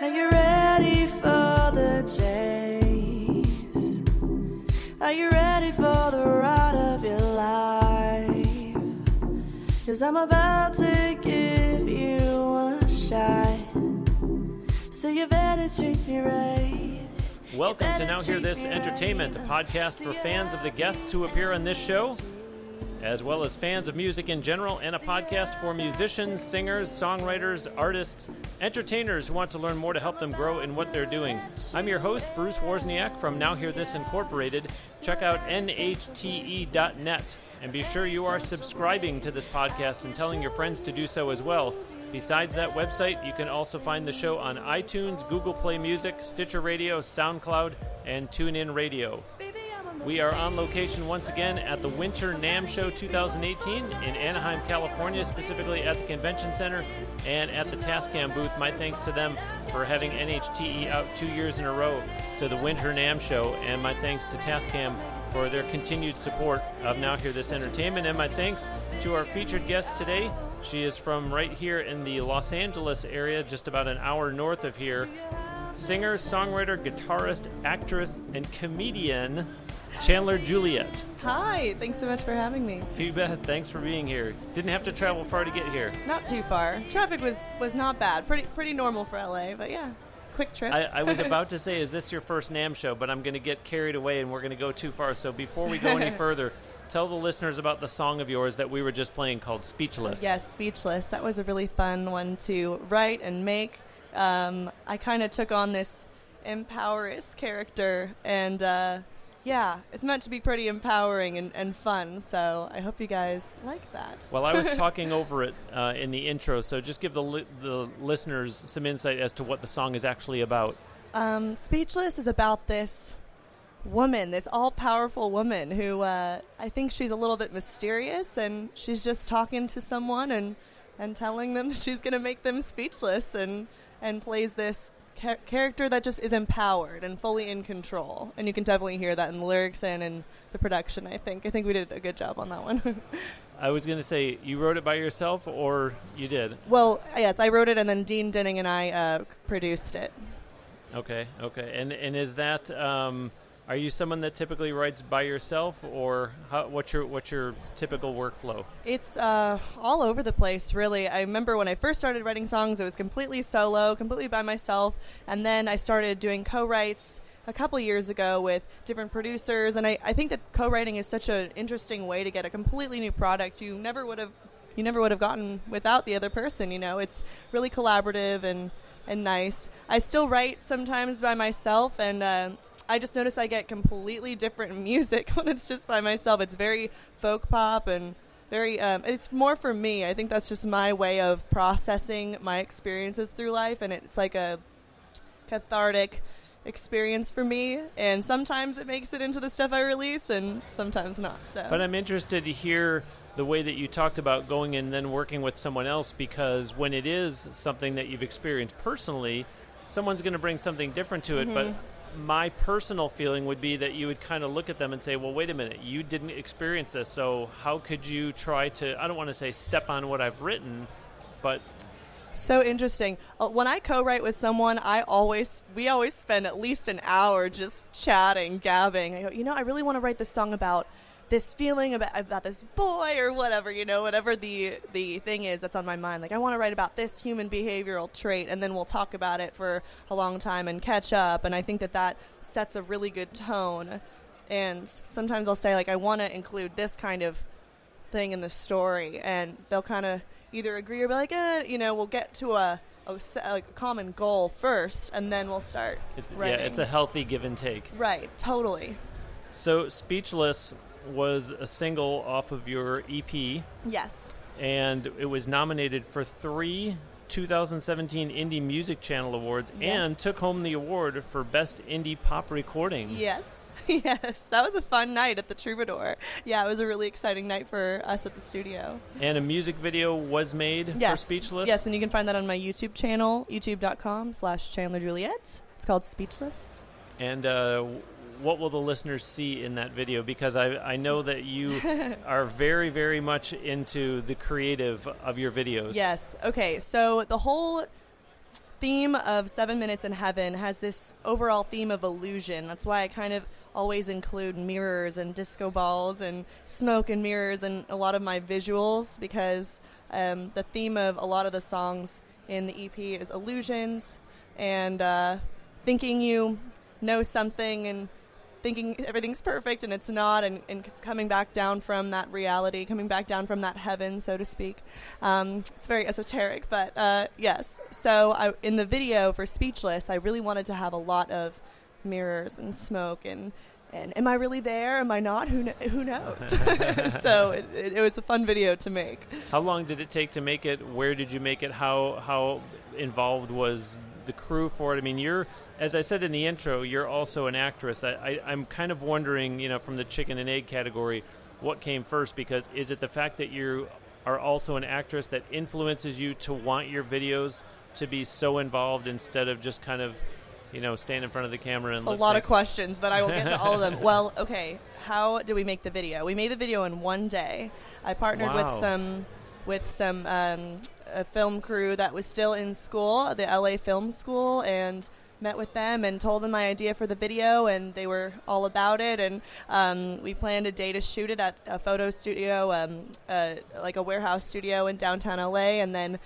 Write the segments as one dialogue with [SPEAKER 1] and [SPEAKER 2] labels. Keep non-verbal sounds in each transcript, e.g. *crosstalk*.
[SPEAKER 1] Are you ready for the chase? Are you ready for the ride of your life? Cause I'm about to give you a shot. So you better treat me right.
[SPEAKER 2] Welcome to Now Hear This Entertainment, a podcast for fans of the guests who appear on this show, as well as fans of music in general, and a podcast for musicians, singers, songwriters, artists, entertainers who want to learn more to help them grow in what they're doing. I'm your host, Bruce Wozniak from Now Hear This Incorporated. Check out nhte.net and be sure you are subscribing to this podcast and telling your friends to do so as well. Besides that website, you can also find the show on iTunes, Google Play Music, Stitcher Radio, SoundCloud, and TuneIn Radio. We are on location once again at the Winter NAMM Show 2018 in Anaheim, California, specifically at the Convention Center and at the Tascam booth. My thanks to them for having NHTE out two years in a row to the Winter NAMM Show, and my thanks to Tascam for their continued support of Now Hear This Entertainment. And my thanks to our featured guest today. She is from right here in the Los Angeles area, just about an hour north of here. Singer, songwriter, guitarist, actress, and comedian Chandler Juliet.
[SPEAKER 3] Hi, thanks so much for having me.
[SPEAKER 2] You bet. Thanks for being here. Didn't have to travel far to get here.
[SPEAKER 3] Not too far. Traffic was was not bad. Pretty pretty normal for LA, but yeah, quick trip.
[SPEAKER 2] I, I was *laughs* about to say, is this your first NAMM show? But I'm going to get carried away and we're going to go too far. So before we go any *laughs* further, tell the listeners about the song of yours that we were just playing called Speechless.
[SPEAKER 3] Yes, Speechless. That was a really fun one to write and make. Um, I kind of took on this empowerist character and. Uh, yeah, it's meant to be pretty empowering and, and fun, so I hope you guys like that.
[SPEAKER 2] Well, I was *laughs* talking over it uh, in the intro, so just give the, li- the listeners some insight as to what the song is actually about.
[SPEAKER 3] Um, Speechless is about this woman, this all powerful woman who uh, I think she's a little bit mysterious and she's just talking to someone and, and telling them *laughs* she's going to make them speechless and, and plays this char- character that just is empowered and fully in control. And you can definitely hear that in the lyrics and in the production, I think. I think we did a good job on that one. *laughs*
[SPEAKER 2] I was going to say, you wrote it by yourself or you did?
[SPEAKER 3] well, yes, I wrote it and then Dean Dinning and I uh, produced it.
[SPEAKER 2] Okay, okay. And, and is that. Um, are you someone that typically writes by yourself, or how, what's your what's your typical workflow?
[SPEAKER 3] It's uh, all over the place, really. I remember when I first started writing songs, it was completely solo, completely by myself, and then I started doing co-writes a couple years ago with different producers, and I, I think that co-writing is such an interesting way to get a completely new product you never would have you never would have gotten without the other person. You know, it's really collaborative and and nice. I still write sometimes by myself, and uh, I just notice I get completely different *laughs* music when it's just by myself. It's very folk pop and very. Um, it's more for me. I think that's just my way of processing my experiences through life, and it's like a cathartic experience for me. And sometimes it makes it into the stuff I release, and sometimes not. So.
[SPEAKER 2] But I'm interested to hear the way that you talked about going and then working with someone else because when it is something that you've experienced personally, someone's going to bring something different to it.
[SPEAKER 3] Mhm.
[SPEAKER 2] But my personal feeling would be that you would kind of look at them and say, well, wait a minute, you didn't experience this, so how could you try to, I don't want to say step on what I've written, but
[SPEAKER 3] So interesting. Uh, When I co-write with someone, I always we always spend at least an hour just chatting, gabbing. I go, you know, I really want to write this song about this feeling about about this boy or whatever, you know, whatever the the thing is that's on my mind. Like I want to write about this human behavioral trait, and then we'll talk about it for a long time and catch up. And I think that that sets a really good tone. And sometimes I'll say like I want to include this kind of thing in the story, and they'll kind of either agree or be like, eh, you know, we'll get to a, a, like a common goal first, and then we'll start
[SPEAKER 2] it's, yeah, it's a healthy give and take.
[SPEAKER 3] right, totally.
[SPEAKER 2] So, Speechless was a single off of your EP,
[SPEAKER 3] Yes.
[SPEAKER 2] and it was nominated for three 2017 Indie Music Channel Awards and took home the award for Best Indie Pop Recording.
[SPEAKER 3] Yes, *laughs* yes, that was a fun night at the Troubadour. Yeah, it was a really exciting night for us at the studio.
[SPEAKER 2] And a music video was made
[SPEAKER 3] Yes,
[SPEAKER 2] for Speechless.
[SPEAKER 3] Yes, and you can find that on my YouTube channel, youtube.com/slash Chandler Juliet. It's called Speechless.
[SPEAKER 2] And uh, what will the listeners see in that video? Because I, I know that you *laughs* are very, very much into the creative of your videos.
[SPEAKER 3] Yes. Okay. So the whole theme of Seven Minutes in Heaven has this overall theme of illusion. That's why I kind of always include mirrors and disco balls and smoke and mirrors and a lot of my visuals because um, the theme of a lot of the songs in the EP is illusions and uh, thinking you know something and thinking everything's perfect and it's not, and, and coming back down from that reality, coming back down from that heaven, so to speak. Um, it's very esoteric, but uh, yes. So I, in the video for Speechless, I really wanted to have a lot of mirrors and smoke and and am I really there? Am I not? Who kn- who knows? *laughs* so it, it, it, was a fun video to make.
[SPEAKER 2] How long did it take to make it? Where did you make it? How how involved was the crew for it? I mean, you're as I said in the intro, you're also an actress. I, I am kind of wondering, you know, from the chicken and egg category, what came first? Because is it the fact that you are also an actress that influences you to want your videos to be so involved instead of just kind of you know, stand in front of the camera and
[SPEAKER 3] a lot of questions, but I will get to all of them. *laughs* Well, okay, how did we make the video? We made the video in one day. I partnered wow. with some with some um, a film crew that was still in school, the LA Film School, and met with them and told them my idea for the video, and they were all about it. And um, we planned a day to shoot it at a photo studio, um, uh, like a warehouse studio in downtown LA, and then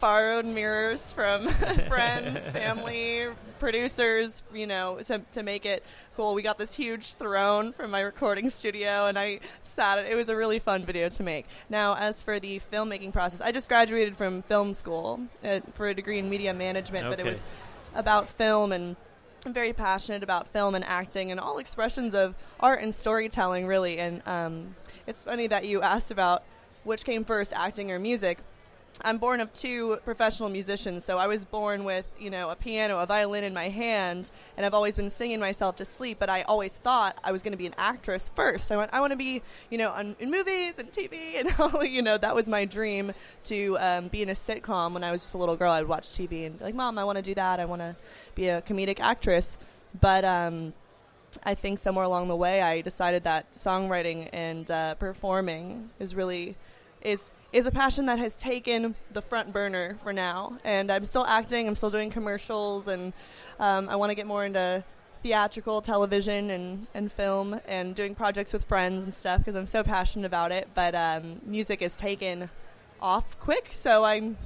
[SPEAKER 3] borrowed mirrors from *laughs* friends, family, producers, you know, to, to make it cool. We got this huge throne from my recording studio, and I sat it. It was a really fun video to make. Now, as for the filmmaking process, I just graduated from film school uh, for a degree in media management, okay. but it was about film and I'm very passionate about film and acting and all expressions of art and storytelling, really. And um, it's funny that you asked about which came first, acting or music. I'm born of two professional musicians, so I was born with, you know, a piano, a violin in my hand, and I've always been singing myself to sleep, but I always thought I was going to be an actress first. I went, I want to be, you know, on, in movies and TV, and *laughs* all, you know, that was my dream to um, be in a sitcom when I was just a little girl. I'd watch TV and be like, Mom, I want to do that. I want to be a comedic actress. But, um, I think somewhere along the way, I decided that songwriting and uh, performing is really is is a passion that has taken the front burner for now. And I'm still acting. I'm still doing commercials, and um, I want to get more into theatrical television and, and film and doing projects with friends and stuff because I'm so passionate about it. But um, music is taken off quick, so I'm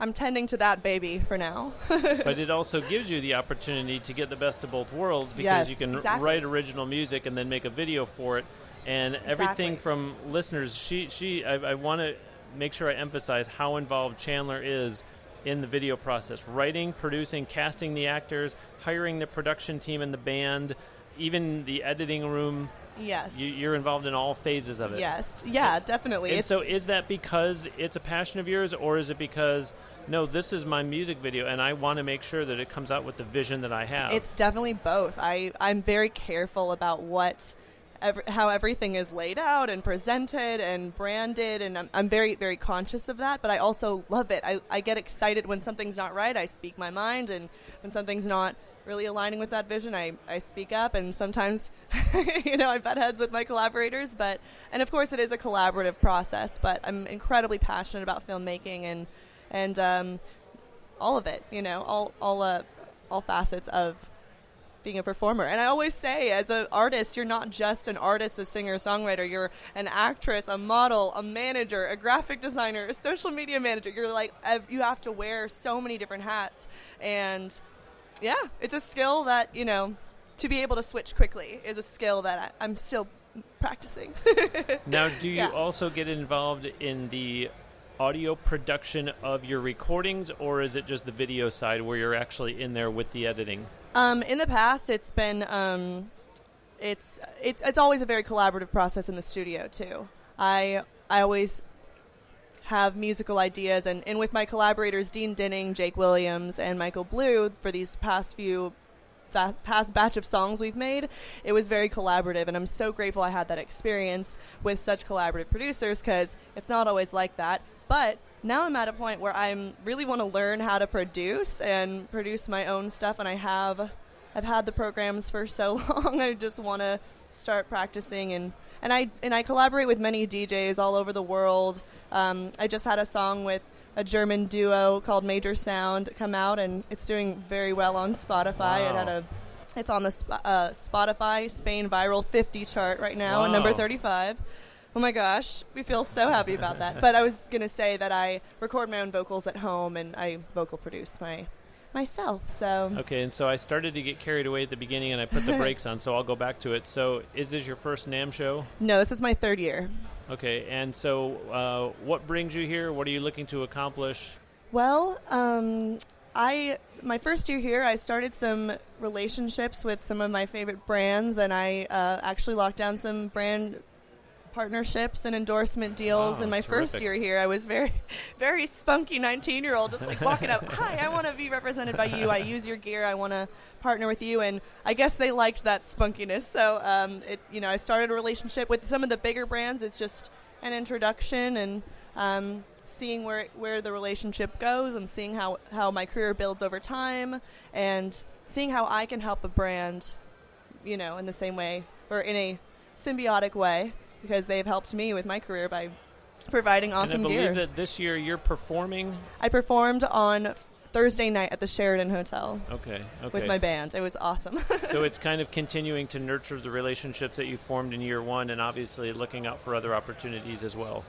[SPEAKER 3] I'm tending to that baby for now. *laughs*
[SPEAKER 2] but it also gives you the opportunity to get the best of both worlds because
[SPEAKER 3] yes,
[SPEAKER 2] you can
[SPEAKER 3] exactly.
[SPEAKER 2] write original music and then make a video for it and
[SPEAKER 3] exactly.
[SPEAKER 2] everything from listeners. She she I, I want to make sure I emphasize how involved Chandler is in the video process, writing, producing, casting the actors, hiring the production team and the band, even the editing room.
[SPEAKER 3] Yes.
[SPEAKER 2] You, are involved in all phases of it.
[SPEAKER 3] Yes. Yeah, definitely.
[SPEAKER 2] And so is that because it's a passion of yours or is it because no, this is my music video and I want to make sure that it comes out with the vision that I have?
[SPEAKER 3] It's definitely both. I I'm very careful about what how everything is laid out and presented and branded, and I'm, I'm, very, very conscious of that. But I also love it. I, I get excited when something's not right. I speak my mind, and when something's not really aligning with that vision, I, I speak up. And sometimes, *laughs* you know, I butt heads with my collaborators. But and of course, it is a collaborative process. But I'm incredibly passionate about filmmaking and and um, all of it. You know, all all uh, all facets of being a performer. And I always say, as an artist, you're not just an artist, a singer, songwriter. You're an actress, a model, a manager, a graphic designer, a social media manager. You're like, you have to wear so many different hats. And yeah, it's a skill that, you know, to be able to switch quickly is a skill that I, am still practicing. *laughs*
[SPEAKER 2] now, do you yeah. also get involved in the audio production of your recordings, or is it just the video side where you're actually in there with the editing?
[SPEAKER 3] Um, in the past, it's been um, it's it's it's always a very collaborative process in the studio too. I I always have musical ideas, and, and with my collaborators Dean Dinning, Jake Williams, and Mikal Blue for these past few past batch of songs we've made, it was very collaborative, and I'm so grateful I had that experience with such collaborative producers because it's not always like that. But now I'm at a point where I'm really want to learn how to produce and produce my own stuff, and I have. I've had the programs for so *laughs* long. I just want to start practicing and and I and I collaborate with many DJs all over the world. Um, I just had a song with a German duo called Major Sound come out, and it's doing very well on Spotify. It had a it's on the Sp- uh, Spotify Spain Viral 50 chart right now, at number 35. Oh my gosh, we feel so happy about that. But I was gonna say that I record my own vocals at home and I vocal produce my myself. So
[SPEAKER 2] Okay, and so I started to get carried away at the beginning, and I put the *laughs* brakes on, so I'll go back to it. So, is this your first NAMM show?
[SPEAKER 3] no, this is my third year.
[SPEAKER 2] Okay, and so uh, what brings you here? What are you looking to accomplish?
[SPEAKER 3] Well, um, I my first year here, I started some relationships with some of my favorite brands, and I uh, actually locked down some brand partnerships and endorsement deals.
[SPEAKER 2] Wow,
[SPEAKER 3] in my first year here, I was very, *laughs* very spunky nineteen year old, just like walking up. *laughs* Hi, I want to be represented by you. I use your gear. I want to partner with you, and I guess they liked that spunkiness. So, um, it you know, I started a relationship with some of the bigger brands. It's just an introduction and. Um, seeing where where the relationship goes and seeing how how my career builds over time and seeing how I can help a brand you know in the same way or in a symbiotic way because they've helped me with my career by providing awesome
[SPEAKER 2] and I believe
[SPEAKER 3] gear.
[SPEAKER 2] that this year you're performing.
[SPEAKER 3] I performed on Thursday night at the Sheraton Hotel
[SPEAKER 2] Okay, okay.
[SPEAKER 3] with my band. It was awesome. *laughs*
[SPEAKER 2] so it's kind of continuing to nurture the relationships that you formed in year one, and obviously looking out for other opportunities as well.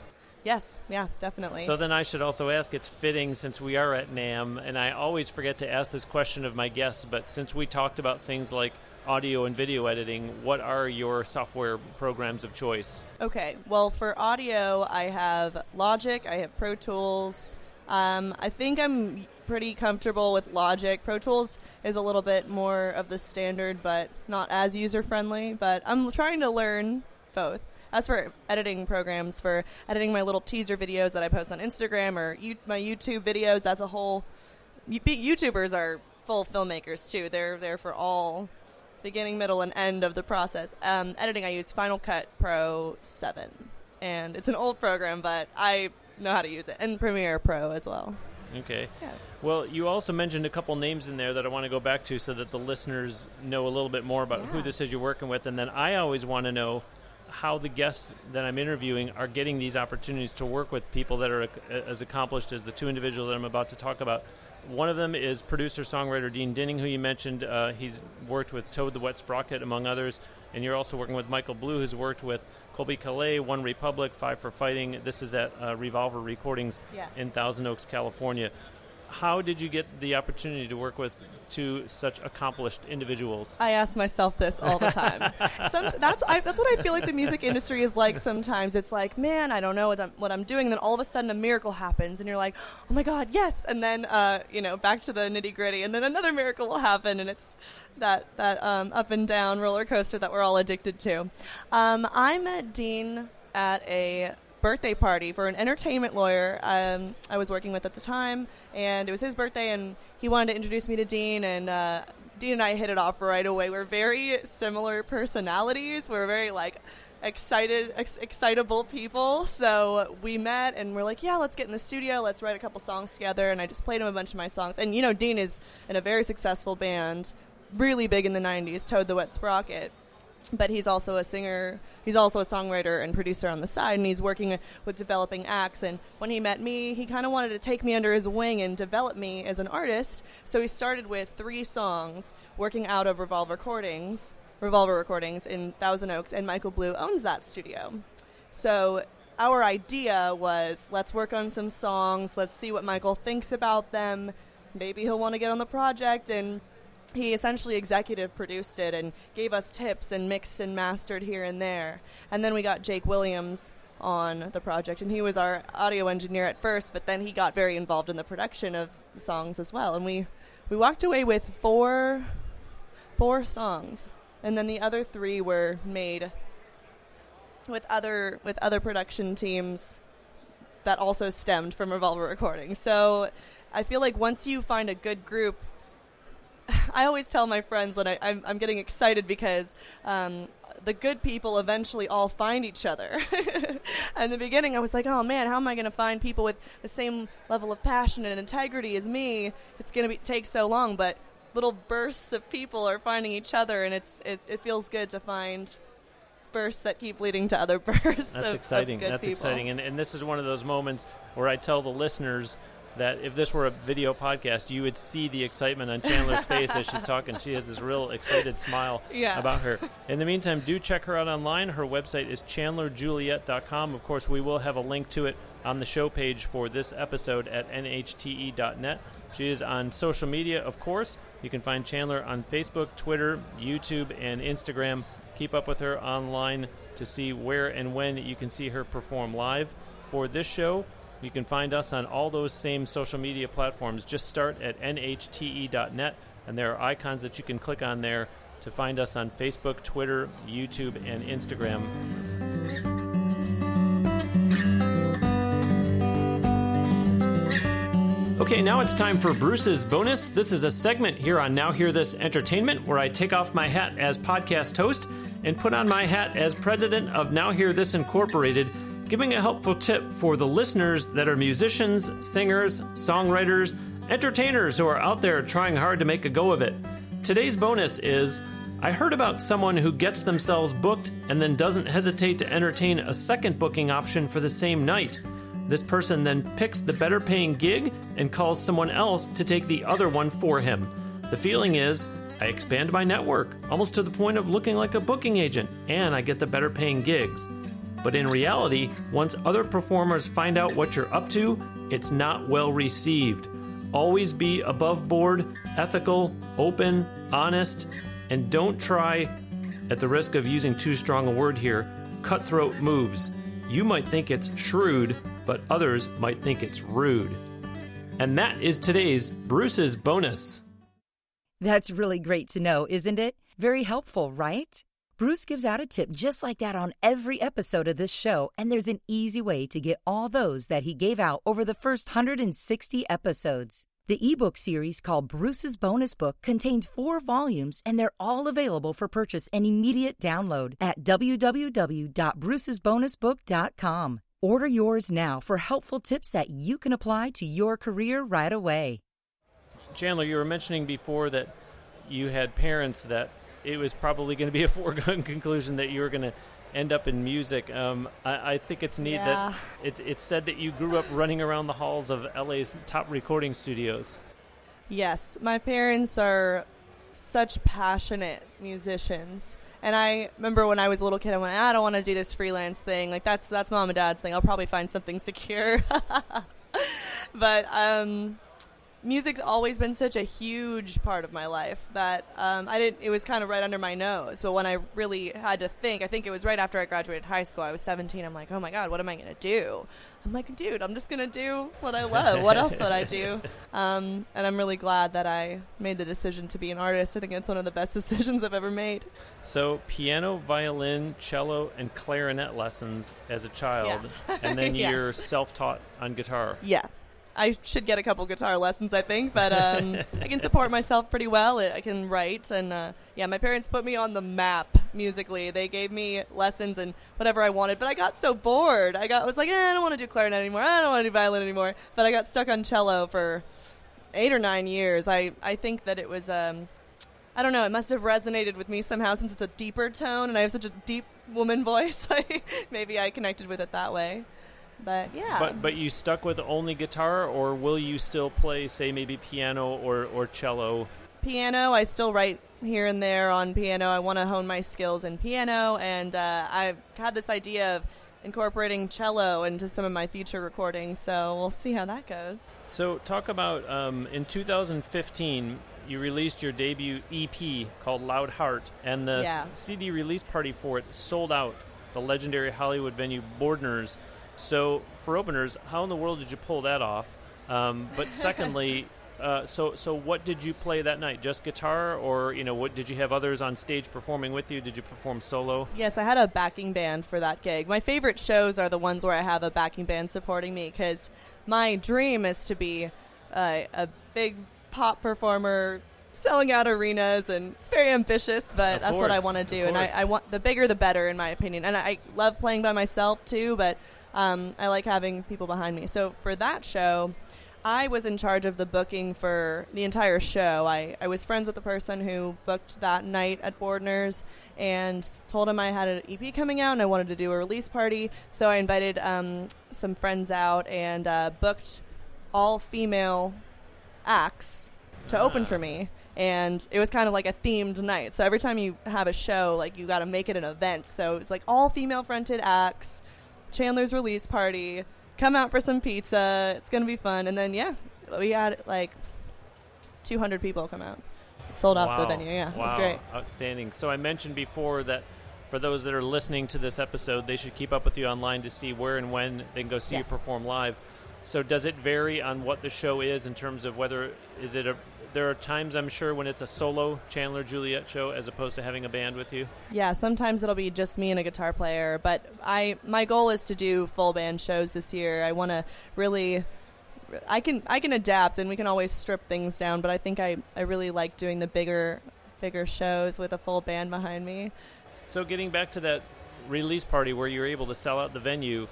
[SPEAKER 3] yes, yeah, definitely.
[SPEAKER 2] So then I should also ask, it's fitting since we are at NAMM, and I always forget to ask this question of my guests, but since we talked about things like audio and video editing, what are your software programs of choice?
[SPEAKER 3] Okay, well, for audio, I have Logic, I have Pro Tools. Um, I think I'm pretty comfortable with Logic. Pro Tools is a little bit more of the standard, but not as user friendly. But I'm trying to learn both. As for editing programs, for editing my little teaser videos that I post on Instagram or my YouTube videos, that's a whole. YouTubers are full filmmakers too. They're there for all beginning, middle, and end of the process. Um, editing, I use Final Cut Pro 7. And it's an old program, but I know how to use it. And Premiere Pro as well.
[SPEAKER 2] Okay.
[SPEAKER 3] Yeah.
[SPEAKER 2] Well, you also mentioned a couple names in there that I want to go back to so that the listeners know a little bit more about who this is you're working with. And then I always want to know how the guests that I'm interviewing are getting these opportunities to work with people that are ac- as accomplished as the two individuals that I'm about to talk about. One of them is producer songwriter Dean Dinning, who you mentioned. Uh, he's worked with Toad the Wet Sprocket, among others. And you're also working with Mikal Blue, who's worked with Colbie Caillat, One Republic, Five for Fighting. This is at uh, Revolver Recordings
[SPEAKER 3] Yeah.
[SPEAKER 2] in Thousand Oaks, California. How did you get the opportunity to work with two such accomplished individuals?
[SPEAKER 3] I ask myself this all the time. *laughs* Some, that's I, that's what I feel like the music industry is like. Sometimes it's like, man, I don't know what I'm, what I'm doing. And then all of a sudden, a miracle happens, and you're like, oh my god, yes! And then, uh, you know, back to the nitty gritty, and then another miracle will happen, and it's that that um, up and down roller coaster that we're all addicted to. Um, I met Dean at a birthday party for an entertainment lawyer um, I was working with at the time, and it was his birthday, and he wanted to introduce me to Dean, and uh, Dean and I hit it off right away. We're very similar personalities. We're very like excited, ex- excitable people. So we met, and we're like, yeah, let's get in the studio, let's write a couple songs together, and I just played him a bunch of my songs. And you know, Dean is in a very successful band, really big in the '90s, Toad the Wet Sprocket but he's also a singer he's also a songwriter and producer on the side and he's working with developing acts. And when he met me he kind of wanted to take me under his wing and develop me as an artist. So he started with three songs working out of revolver recordings revolver recordings in thousand oaks and mikal blue owns that studio. So our idea was let's work on some songs let's see what mikal thinks about them. Maybe he'll want to get on the project and he essentially executive produced it and gave us tips and mixed and mastered here and there. And then we got Jake Williams on the project, and he was our audio engineer at first, but then he got very involved in the production of the songs as well. And we we walked away with four four songs, and then the other three were made with other with other production teams that also stemmed from Revolver Recording. So I feel like once you find a good group *laughs* I always tell my friends that I, I'm, I'm getting excited because um, the good people eventually all find each other. *laughs* In the beginning, I was like, oh man, how am I going to find people with the same level of passion and integrity as me? It's going to take so long, but little bursts of people are finding each other, and it's it, it feels good to find bursts that keep leading to other *laughs* bursts.
[SPEAKER 2] That's
[SPEAKER 3] of,
[SPEAKER 2] exciting.
[SPEAKER 3] Of
[SPEAKER 2] That's
[SPEAKER 3] people.
[SPEAKER 2] exciting. And, and this is one of those moments where I tell the listeners that if this were a video podcast, you would see the excitement on Chandler's face as she's talking. She has this real excited smile
[SPEAKER 3] Yeah.
[SPEAKER 2] about her. In the meantime, do check her out online. Her website is chandlerjuliet.com. Of course, we will have a link to it on the show page for this episode at nhte.net. She is on social media, of course. You can find Chandler on Facebook, Twitter, YouTube, and Instagram. Keep up with her online to see where and when you can see her perform live. For this show, you can find us on all those same social media platforms. Just start at nhte.net, and there are icons that you can click on there to find us on Facebook, Twitter, YouTube, and Instagram. Okay, now it's time for Bruce's bonus. This is a segment here on Now Hear This Entertainment where I take off my hat as podcast host and put on my hat as president of Now Hear This Incorporated, giving a helpful tip for the listeners that are musicians, singers, songwriters, entertainers who are out there trying hard to make a go of it. Today's bonus is I heard about someone who gets themselves booked and then doesn't hesitate to entertain a second booking option for the same night. This person then picks the better paying gig and calls someone else to take the other one for him. The feeling is, I expand my network, almost to the point of looking like a booking agent, and I get the better paying gigs. But in reality, once other performers find out what you're up to, it's not well received. Always be above board, ethical, open, honest, and don't try, at the risk of using too strong a word here, cutthroat moves. You might think it's shrewd, but others might think it's rude. And that is today's Bruce's bonus.
[SPEAKER 4] That's really great to know, isn't it? Very helpful, right? Bruce gives out a tip just like that on every episode of this show, and there's an easy way to get all those that he gave out over the first 160 episodes. The ebook series called Bruce's Bonus Book contains four volumes, and they're all available for purchase and immediate download at www.brucesbonusbook.com. Order yours now for helpful tips that you can apply to your career right away.
[SPEAKER 2] Chandler, you were mentioning before that you had parents that it was probably going to be a *laughs* foregone conclusion that you were going to end up in music. Um, I, I think it's neat
[SPEAKER 3] Yeah.
[SPEAKER 2] that it, it's said that you grew up running around the halls of LA's top recording studios.
[SPEAKER 3] Yes, my parents are such passionate musicians. And I remember when I was a little kid, I went, I don't want to do this freelance thing. Like that's that's mom and dad's thing. I'll probably find something secure. *laughs* but um, music's always been such a huge part of my life that um, I didn't. It was kind of right under my nose. But when I really had to think, I think it was right after I graduated high school. I was 17. I'm like, oh my god, what am I gonna do? I'm like, dude, I'm just gonna do what I love. What else would I do? *laughs* Um, and I'm really glad that I made the decision to be an artist. I think it's one of the best *laughs* decisions I've ever made.
[SPEAKER 2] So, piano, violin, cello, and clarinet lessons as a child,
[SPEAKER 3] Yeah.
[SPEAKER 2] and then *laughs*
[SPEAKER 3] Yes.
[SPEAKER 2] you're self taught on guitar.
[SPEAKER 3] Yeah. I should get a couple guitar lessons, I think, but um, I can support myself pretty well. I can write, and uh, yeah, my parents put me on the map musically. They gave me lessons and whatever I wanted, but I got so bored. I got I was like, eh, I don't want to do clarinet anymore. I don't want to do violin anymore. But I got stuck on cello for eight or nine years. I I think that it was um, I don't know. It must have resonated with me somehow since it's a deeper tone, and I have such a deep woman *laughs* voice. Maybe I connected with it that way. But yeah.
[SPEAKER 2] But but you stuck with only guitar, or will you still play, say, maybe piano or or cello?
[SPEAKER 3] piano. I still write here and there on piano. I want to hone my skills in piano, and uh, I've had this idea of incorporating cello into some of my future recordings. So we'll see how that goes.
[SPEAKER 2] So talk about um, in 2015 you released your debut EP called Loud Heart, and the
[SPEAKER 3] Yeah.
[SPEAKER 2] CD release party for it sold out. The legendary Hollywood venue Boardner's. So for openers, how in the world did you pull that off? Um, but *laughs* secondly. Uh, so, so what did you play that night? Just guitar, or you know, what did you have others on stage performing with you? Did you perform solo?
[SPEAKER 3] Yes, I had a backing band for that gig. My favorite shows are the ones where I have a backing band supporting me because my dream is to be uh, a big pop performer selling out arenas and it's very ambitious but
[SPEAKER 2] Of
[SPEAKER 3] that's what i want to do and I. I want the bigger the better in my opinion and i, I love playing by myself too but um, i like having people behind me so for that show I was in charge of the booking for the entire show. I, I was friends with the person who booked that night at Boardner's and told him I had an EP coming out and I wanted to do a release party. So I invited um, some friends out and uh, booked all female acts to open
[SPEAKER 2] Ah.
[SPEAKER 3] for me. And it was kind of like a themed night. So every time you have a show, like you got to make it an event. So it's like all female fronted acts, Chandler's release party, come out for some pizza. It's going to be fun. And then, yeah, we had like 200 people come out. Sold out the venue. Yeah, it was great.
[SPEAKER 2] Outstanding. So I mentioned before that for those that are listening to this episode, they should keep up with you online to see where and when they can go see you perform live. So does it vary on what the show is in terms of whether is it a there are times I'm sure when it's a solo Chandler Juliet show as opposed to having a band with you.
[SPEAKER 3] Yeah, sometimes it'll be just me and a guitar player, but I my goal is to do full band shows this year. I want to really I can I can adapt and we can always strip things down, but I think I I really like doing the bigger bigger shows with a full band behind me.
[SPEAKER 2] So getting back to that release party where you were able to sell out the venue,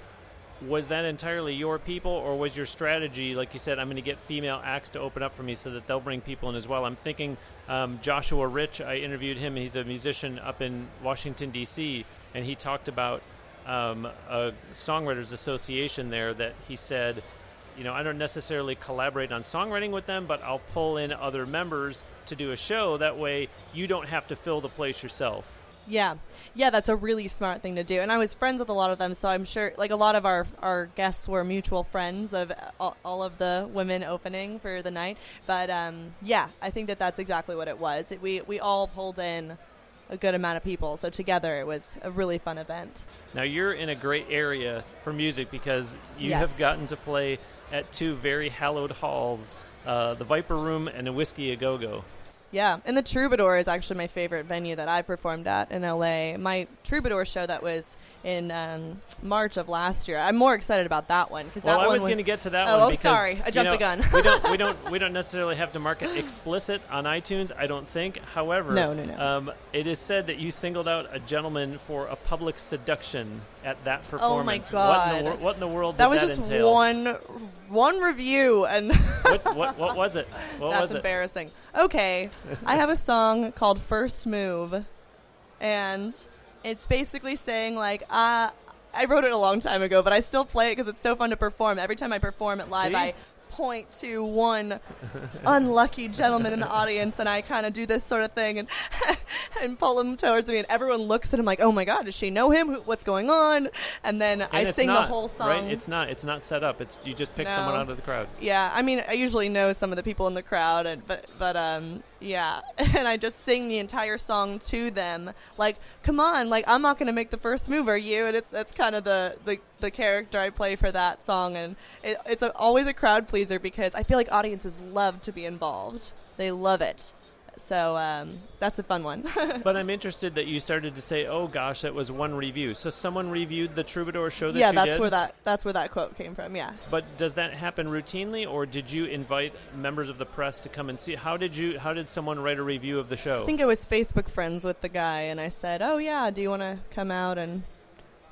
[SPEAKER 2] was that entirely your people, or was your strategy, like you said, I'm going to get female acts to open up for me so that they'll bring people in as well? I'm thinking um, Joshua Rich. I interviewed him. He's a musician up in Washington D.C. and he talked about um, a songwriters association there that he said. You know, I don't necessarily collaborate on songwriting with them, but I'll pull in other members to do a show. That way, you don't have to fill the place yourself.
[SPEAKER 3] Yeah, yeah, that's a really smart thing to do. And I was friends with a lot of them, so I'm sure, like a lot of our our guests were mutual friends of all, all of the women opening for the night. But um, yeah, I think that that's exactly what it was. It, we we all pulled in a good amount of people, so together it was a really fun event.
[SPEAKER 2] Now you're in a great area for music because you
[SPEAKER 3] Yes.
[SPEAKER 2] have gotten to play at two very hallowed halls, uh, the Viper Room and the Whisky A Go Go.
[SPEAKER 3] Yeah, and the Troubadour is actually my favorite venue that I performed at in LA. My Troubadour show that was in um, March of last year. I'm more excited about that one because
[SPEAKER 2] Well,
[SPEAKER 3] that
[SPEAKER 2] I
[SPEAKER 3] one
[SPEAKER 2] was going to get to that
[SPEAKER 3] Oh,
[SPEAKER 2] one
[SPEAKER 3] oh,
[SPEAKER 2] because
[SPEAKER 3] sorry. I
[SPEAKER 2] you
[SPEAKER 3] jumped
[SPEAKER 2] know,
[SPEAKER 3] the gun.
[SPEAKER 2] we don't we *laughs* don't we don't necessarily have to mark it explicit on iTunes. I don't think. However,
[SPEAKER 3] No, no, no.
[SPEAKER 2] Um, it is said that you singled out a gentleman for a public seduction at that performance.
[SPEAKER 3] Oh my
[SPEAKER 2] What in
[SPEAKER 3] God.
[SPEAKER 2] the, wor- what in the world
[SPEAKER 3] that was
[SPEAKER 2] that
[SPEAKER 3] just
[SPEAKER 2] entail?
[SPEAKER 3] one one review and
[SPEAKER 2] What, what what was it? *laughs* What
[SPEAKER 3] that's
[SPEAKER 2] was it?
[SPEAKER 3] Okay i have a song called first move and it's basically saying like uh i wrote it a long time ago but i still play it because it's so fun to perform every time i perform it live
[SPEAKER 2] See?
[SPEAKER 3] i point to one *laughs* unlucky gentleman in the audience and i kind of do this sort of thing and *laughs* and pull him towards me and everyone looks at him like oh my god does she know him Who- what's going on and then
[SPEAKER 2] And
[SPEAKER 3] i sing
[SPEAKER 2] not,
[SPEAKER 3] the whole song
[SPEAKER 2] Right? It's not. It's not set up. It's you just pick someone out of the crowd.
[SPEAKER 3] Yeah, I mean, I usually know some of the people in the crowd, and, but but um, yeah, *laughs* and I just sing the entire song to them. Like, come on, like I'm not gonna make the first move, are you? And it's that's kind of the, the the character I play for that song, and it, it's a, always a crowd pleaser because I feel like audiences love to be involved. They love it. So um, that's a fun one. *laughs*
[SPEAKER 2] But I'm interested that you started to say, "Oh gosh, that was one review." So someone reviewed the Troubadour show that
[SPEAKER 3] yeah, that's
[SPEAKER 2] did.
[SPEAKER 3] where that that's where that quote came from. Yeah.
[SPEAKER 2] But does that happen routinely, or did you invite members of the press to come and see? How did you? How did someone write a review of the show?
[SPEAKER 3] I think I was Facebook friends with the guy, and I said, "Oh yeah, do you want to come out and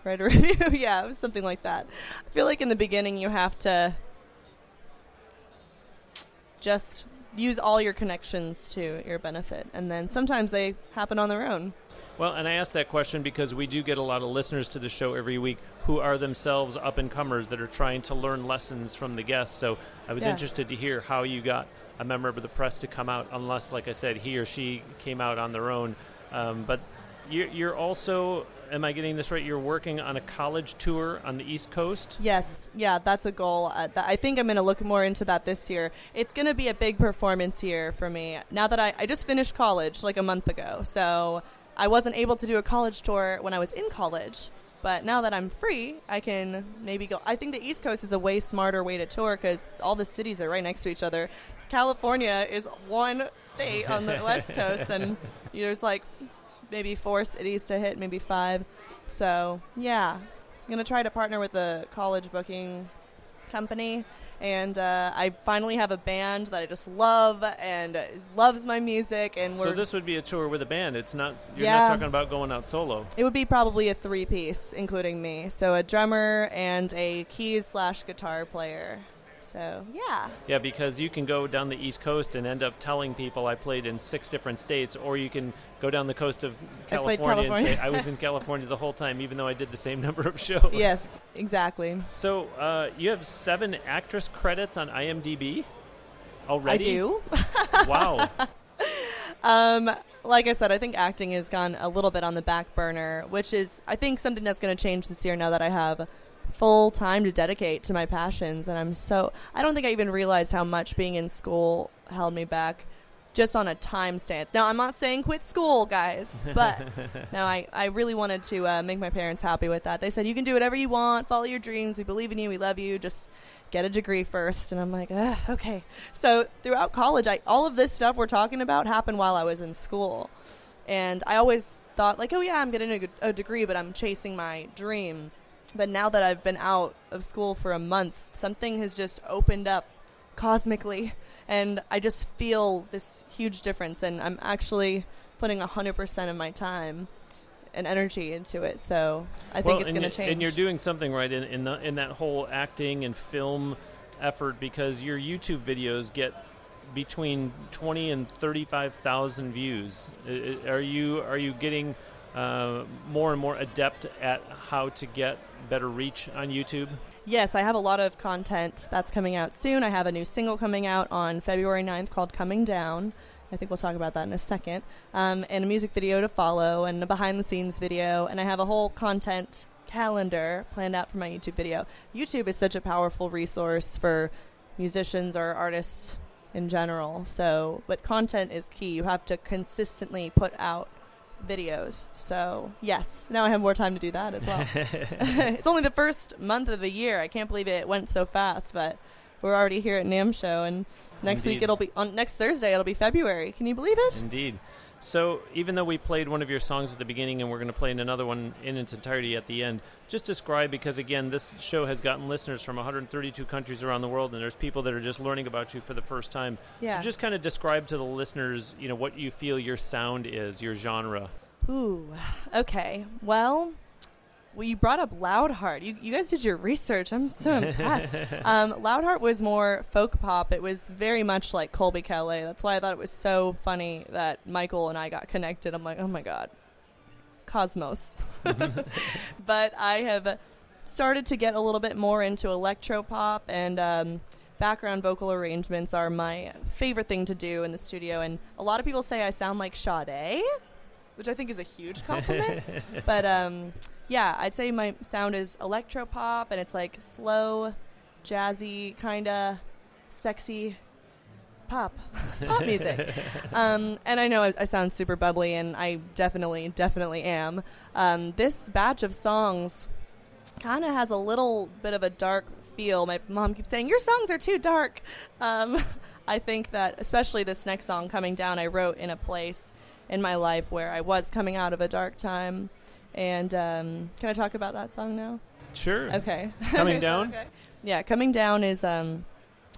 [SPEAKER 3] write a *laughs* review?" yeah, it was something like that. I feel like in the beginning you have to just use all your connections to your benefit, and then sometimes they happen on their own.
[SPEAKER 2] Well, and I asked that question because we do get a lot of listeners to the show every week who are themselves up and comers that are trying to learn lessons from the guests. So I was
[SPEAKER 3] Yeah.
[SPEAKER 2] interested to hear how you got a member of the press to come out, unless, like I said, he or she came out on their own. Um, but you're, you're also, am I getting this right? You're working on a college tour on the East Coast.
[SPEAKER 3] Yes, yeah, that's a goal. Uh, th- I think I'm going to look more into that this year. It's going to be a big performance year for me. Now that I, I just finished college like a month ago, so I wasn't able to do a college tour when I was in college. But now that I'm free, I can maybe go. I think the East Coast is a way smarter way to tour because all the cities are right next to each other. California is one state on the *laughs* West Coast, and there's like maybe four cities to hit, maybe five. So yeah, I'm gonna try to partner with a college booking company, and uh, I finally have a band that I just love and loves my music, and we're.
[SPEAKER 2] So this would be a tour with a band. It's not. You're
[SPEAKER 3] Yeah.
[SPEAKER 2] not talking about going out solo.
[SPEAKER 3] it would be probably a three piece, including me. So a drummer and a keys slash guitar player. So yeah,
[SPEAKER 2] Yeah, because you can go down the East Coast and end up telling people I played in six different states, or you can go down the coast of
[SPEAKER 3] I played
[SPEAKER 2] California, and say I was in California the whole time, even though I did the same *laughs* number of shows.
[SPEAKER 3] yes, exactly.
[SPEAKER 2] So uh, you have seven actress credits on IMDb already.
[SPEAKER 3] I do. *laughs*
[SPEAKER 2] Wow.
[SPEAKER 3] Um, like I said, I think acting has gone a little bit on the back burner, which is I think something that's going to change this year now that I have full time to dedicate to my passions and I'm so I don't think I even realized how much being in school held me back just on a time stance. Now I'm not saying quit school, guys, but *laughs* no, I, I really wanted to uh, make my parents happy with that. They said you can do whatever you want, follow your dreams, we believe in you, we love you, just get a degree first. And I'm like, okay. So throughout college, I all of this stuff we're talking about happened while I was in school, and I always thought like, oh yeah, I'm getting a degree, but I'm chasing my dream. But now that I've been out of school for a month, something has just opened up cosmically, and I just feel this huge difference. And I'm actually putting 100% of my time and energy into it. So I think it's going to change.
[SPEAKER 2] And you're doing something right in in, the, in that whole acting and film effort because your YouTube videos get between 20 and 35,000 views. Are you are you getting uh, more and more adept at how to get better reach on YouTube?
[SPEAKER 3] Yes, I have a lot of content that's coming out soon. I have a new single coming out on February 9th called Coming Down. I think we'll talk about that in a second. Um, and a music video to follow, and a behind the scenes video. And I have a whole content calendar planned out for my YouTube video. YouTube is such a powerful resource for musicians or artists in general. So, but content is key. You have to consistently put out videos. So, yes, now I have more time to do that as well. *laughs* *laughs* it's only the first month of the year. I can't believe it went so fast, but we're already here at NAMM show and next week it'll be on next Thursday it'll be February. Can you believe it?
[SPEAKER 2] Indeed. So, even though we played one of your songs at the beginning and we're going to play another one in its entirety at the end, just describe because, again, this show has gotten listeners from 132 countries around the world, and there's people that are just learning about you for the first time.
[SPEAKER 3] Yeah.
[SPEAKER 2] So, just kind of describe to the listeners, you know, what you feel your sound is, your genre.
[SPEAKER 3] Ooh. Okay. Well, well, you brought up Loudheart. You, you guys did your research. I'm so impressed. *laughs* um, Loudheart was more folk pop. It was very much like Colbie Caillat. That's why I thought it was so funny that Mikal and I got connected. I'm like, oh my god, Cosmos. *laughs* *laughs* but I have started to get a little bit more into electro pop and um, background vocal arrangements are my favorite thing to do in the studio. And a lot of people say I sound like Sade, which I think is a huge compliment. *laughs* but um, yeah, I'd say my sound is electro pop and it's like slow, jazzy, kind of sexy pop *laughs* pop music. *laughs* Um, and i know I, I sound super bubbly and i definitely definitely am. Um, this batch of songs kind of has a little bit of a dark feel. My mom keeps saying your songs are too dark. Um, i think that especially this next song coming down i wrote in a place in my life where i was coming out of a dark time and um, can i talk about that song now
[SPEAKER 2] Sure.
[SPEAKER 3] Okay.
[SPEAKER 2] Coming *laughs* Down?
[SPEAKER 3] okay? Yeah, coming down is um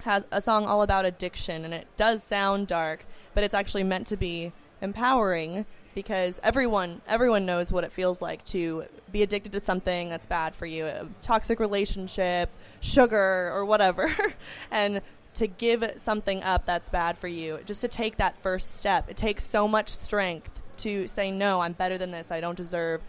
[SPEAKER 3] has a song all about addiction and it does sound dark, but it's actually meant to be empowering because everyone everyone knows what it feels like to be addicted to something that's bad for you, a toxic relationship, sugar or whatever. *laughs* and to give something up that's bad for you, just to take that first step. It takes so much strength to say no, I'm better than this. I don't deserve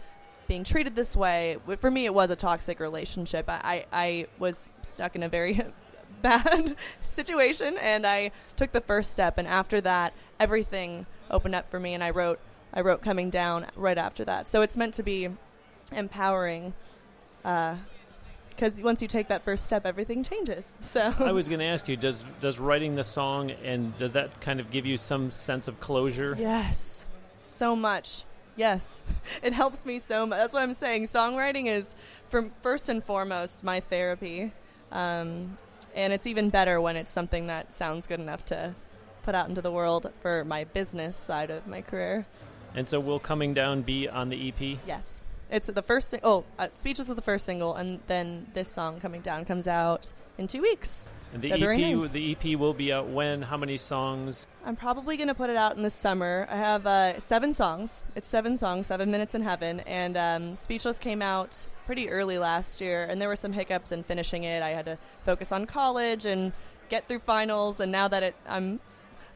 [SPEAKER 3] being treated this way. For me, it was a toxic relationship. I, I, I was stuck in a very *laughs* bad *laughs* situation, and I took the first step. And after that, everything opened up for me, and I wrote I wrote coming down right after that. So it's meant to be empowering. Uh, Because once you take that first step, everything changes. *laughs* So
[SPEAKER 2] I was going to ask you, does does writing the song and does that kind of give you some sense of closure?
[SPEAKER 3] Yes, so much. Yes, *laughs* it helps me so much. That's what I'm saying. Songwriting is, from first and foremost, my therapy, um, and it's even better when it's something that sounds good enough to put out into the world for my business side of my career.
[SPEAKER 2] And so, will Coming Down be on the EP?
[SPEAKER 3] Yes, it's the first. Sing- oh, uh, Speechless is the first single, and then this song coming down comes out in two weeks.
[SPEAKER 2] And the
[SPEAKER 3] February
[SPEAKER 2] EP,
[SPEAKER 3] 9th.
[SPEAKER 2] the EP will be out when? How many songs?
[SPEAKER 3] I'm probably going to put it out in the summer. I have uh, seven songs. It's seven songs, seven minutes in heaven. And um, Speechless came out pretty early last year, and there were some hiccups in finishing it. I had to focus on college and get through finals. And now that it, I'm,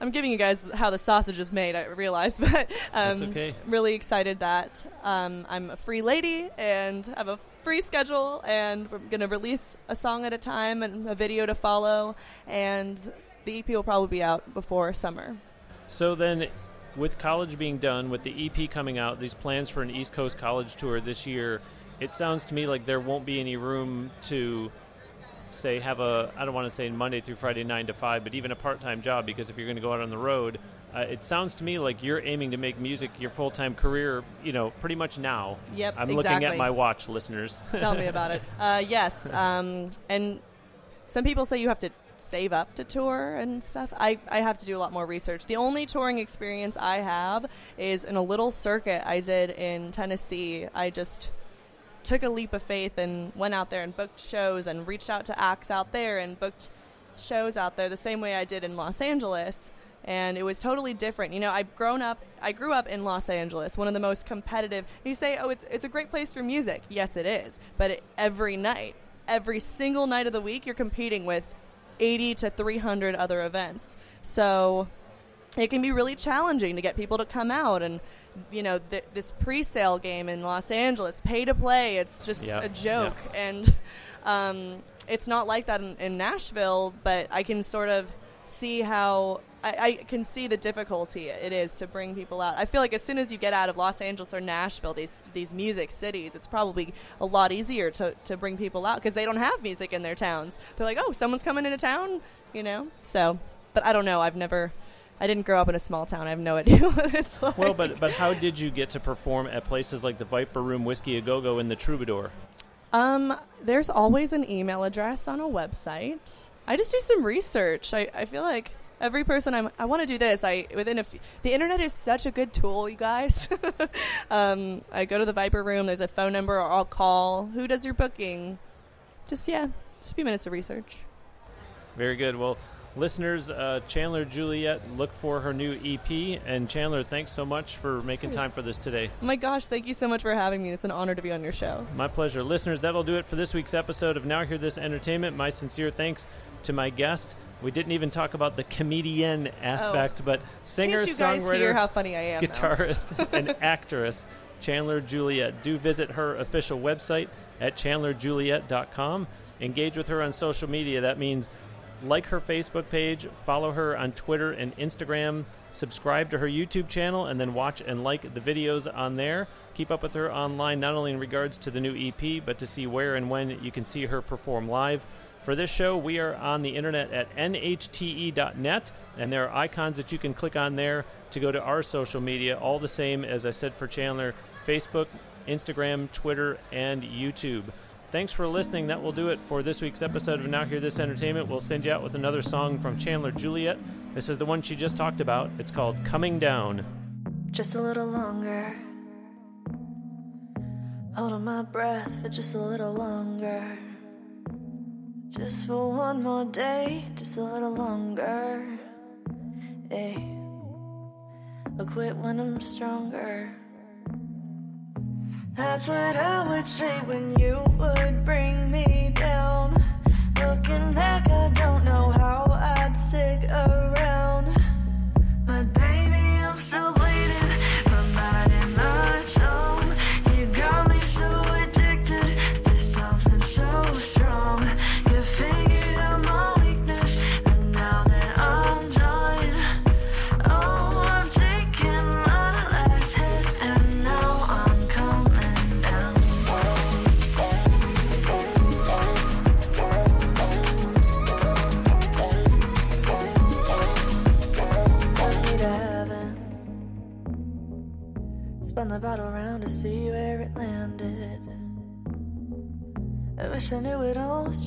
[SPEAKER 3] I'm giving you guys how the sausage is made. I realize, *laughs* but um,
[SPEAKER 2] okay.
[SPEAKER 3] really excited that um, I'm a free lady and have a free schedule, and we're going to release a song at a time and a video to follow. And the EP will probably be out before summer.
[SPEAKER 2] So then, with college being done, with the EP coming out, these plans for an East Coast college tour this year, it sounds to me like there won't be any room to say have a I don't want to say Monday through Friday nine to five, but even a part-time job because if you're going to go out on the road, uh, it sounds to me like you're aiming to make music your full-time career. You know, pretty much now.
[SPEAKER 3] Yep,
[SPEAKER 2] I'm looking at my watch, listeners. *laughs*
[SPEAKER 3] Tell me about it. Uh, yes, um, and some people say you have to save up to tour and stuff. I, I have to do a lot more research. The only touring experience I have is in a little circuit I did in Tennessee. I just took a leap of faith and went out there and booked shows and reached out to acts out there and booked shows out there the same way I did in Los Angeles. And it was totally different. You know, I've grown up, I grew up in Los Angeles, one of the most competitive. You say, oh, it's, it's a great place for music. Yes, it is. But it, every night, every single night of the week, you're competing with 80 to 300 other events. So it can be really challenging to get people to come out and you know th- this pre-sale game in Los Angeles pay to play it's just a joke. and um, it's not like that in, in Nashville but I can sort of see how I, I can see the difficulty it is to bring people out. I feel like as soon as you get out of Los Angeles or Nashville these these music cities it's probably a lot easier to, to bring people out because they don't have music in their towns. They're like oh someone's coming into town you know? So but I don't know. I've never I didn't grow up in a small town. I have no idea *laughs* what it's like.
[SPEAKER 2] well, but but how did you get to perform at places like the Viper Room, Whisky A Go Go, and the Troubadour?
[SPEAKER 3] um, there's always an email address on a website. I just do some research. I, I feel like every person I'm, I want to do this. I within a f- the internet is such a good tool, you guys. *laughs* um, I go to the Viper Room. There's a phone number, or I'll call. Who does your booking? Just yeah, just a few minutes of research.
[SPEAKER 2] Very good. Well, listeners, uh, Chandler Juliet, look for her new EP. And Chandler, thanks so much for making time for this today.
[SPEAKER 3] Oh my gosh, thank you so much for having me. It's an honor to be on your show.
[SPEAKER 2] My pleasure. Listeners, that'll do it for this week's episode of Now Hear This Entertainment. My sincere thanks to my guest. We didn't even talk about the comedian aspect, but singer,
[SPEAKER 3] Oh. Guys hear
[SPEAKER 2] songwriter,
[SPEAKER 3] how funny I am?
[SPEAKER 2] guitarist, *laughs* and actress Chandler Juliet. Do visit her official website at chandlerjuliet.com. Engage with her on social media. That means like her Facebook page, follow her on Twitter and Instagram, subscribe to her YouTube channel, and then watch and like the videos on there. Keep up with her online, not only in regards to the new EP, but to see where and when you can see her perform live. For this show, we are on the internet at nhte.net, and there are icons that you can click on there to go to our social media, all the same as I said for Chandler Facebook, Instagram, Twitter, and YouTube. Thanks for listening. That will do it for this week's episode of Now Hear This Entertainment. We'll send you out with another song from Chandler Juliet. This is the one she just talked about. It's called Coming Down.
[SPEAKER 1] just a little longer. Holding my breath for just a little longer. Just for one more day, just a little longer. Eh. Hey, I'll quit when I'm stronger. That's what I would say when you would bring me down. Looking back, I don't know how I'd stick around.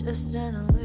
[SPEAKER 1] Just an illusion.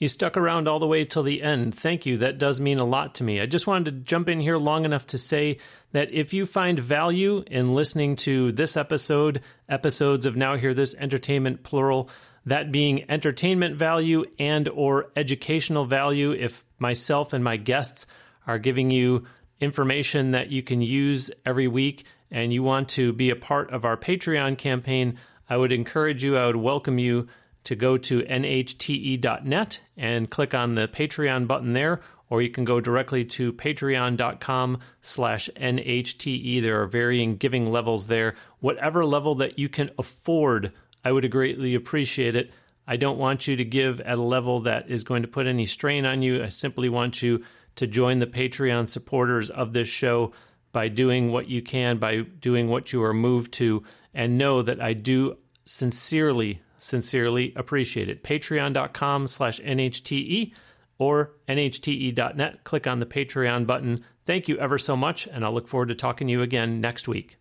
[SPEAKER 2] You stuck around all the way till the end. Thank you. That does mean a lot to me. I just wanted to jump in here long enough to say that if you find value in listening to this episode, episodes of Now Hear This Entertainment plural, that being entertainment value and or educational value if myself and my guests are giving you information that you can use every week and you want to be a part of our Patreon campaign, I would encourage you, I would welcome you to go to nhte.net and click on the Patreon button there, or you can go directly to patreon.com slash nhte. There are varying giving levels there. Whatever level that you can afford, I would greatly appreciate it. I don't want you to give at a level that is going to put any strain on you. I simply want you to join the Patreon supporters of this show by doing what you can, by doing what you are moved to, and know that I do sincerely, sincerely appreciate it. Patreon.com slash NHTE or NHTE.net. Click on the Patreon button. Thank you ever so much, and I'll look forward to talking to you again next week.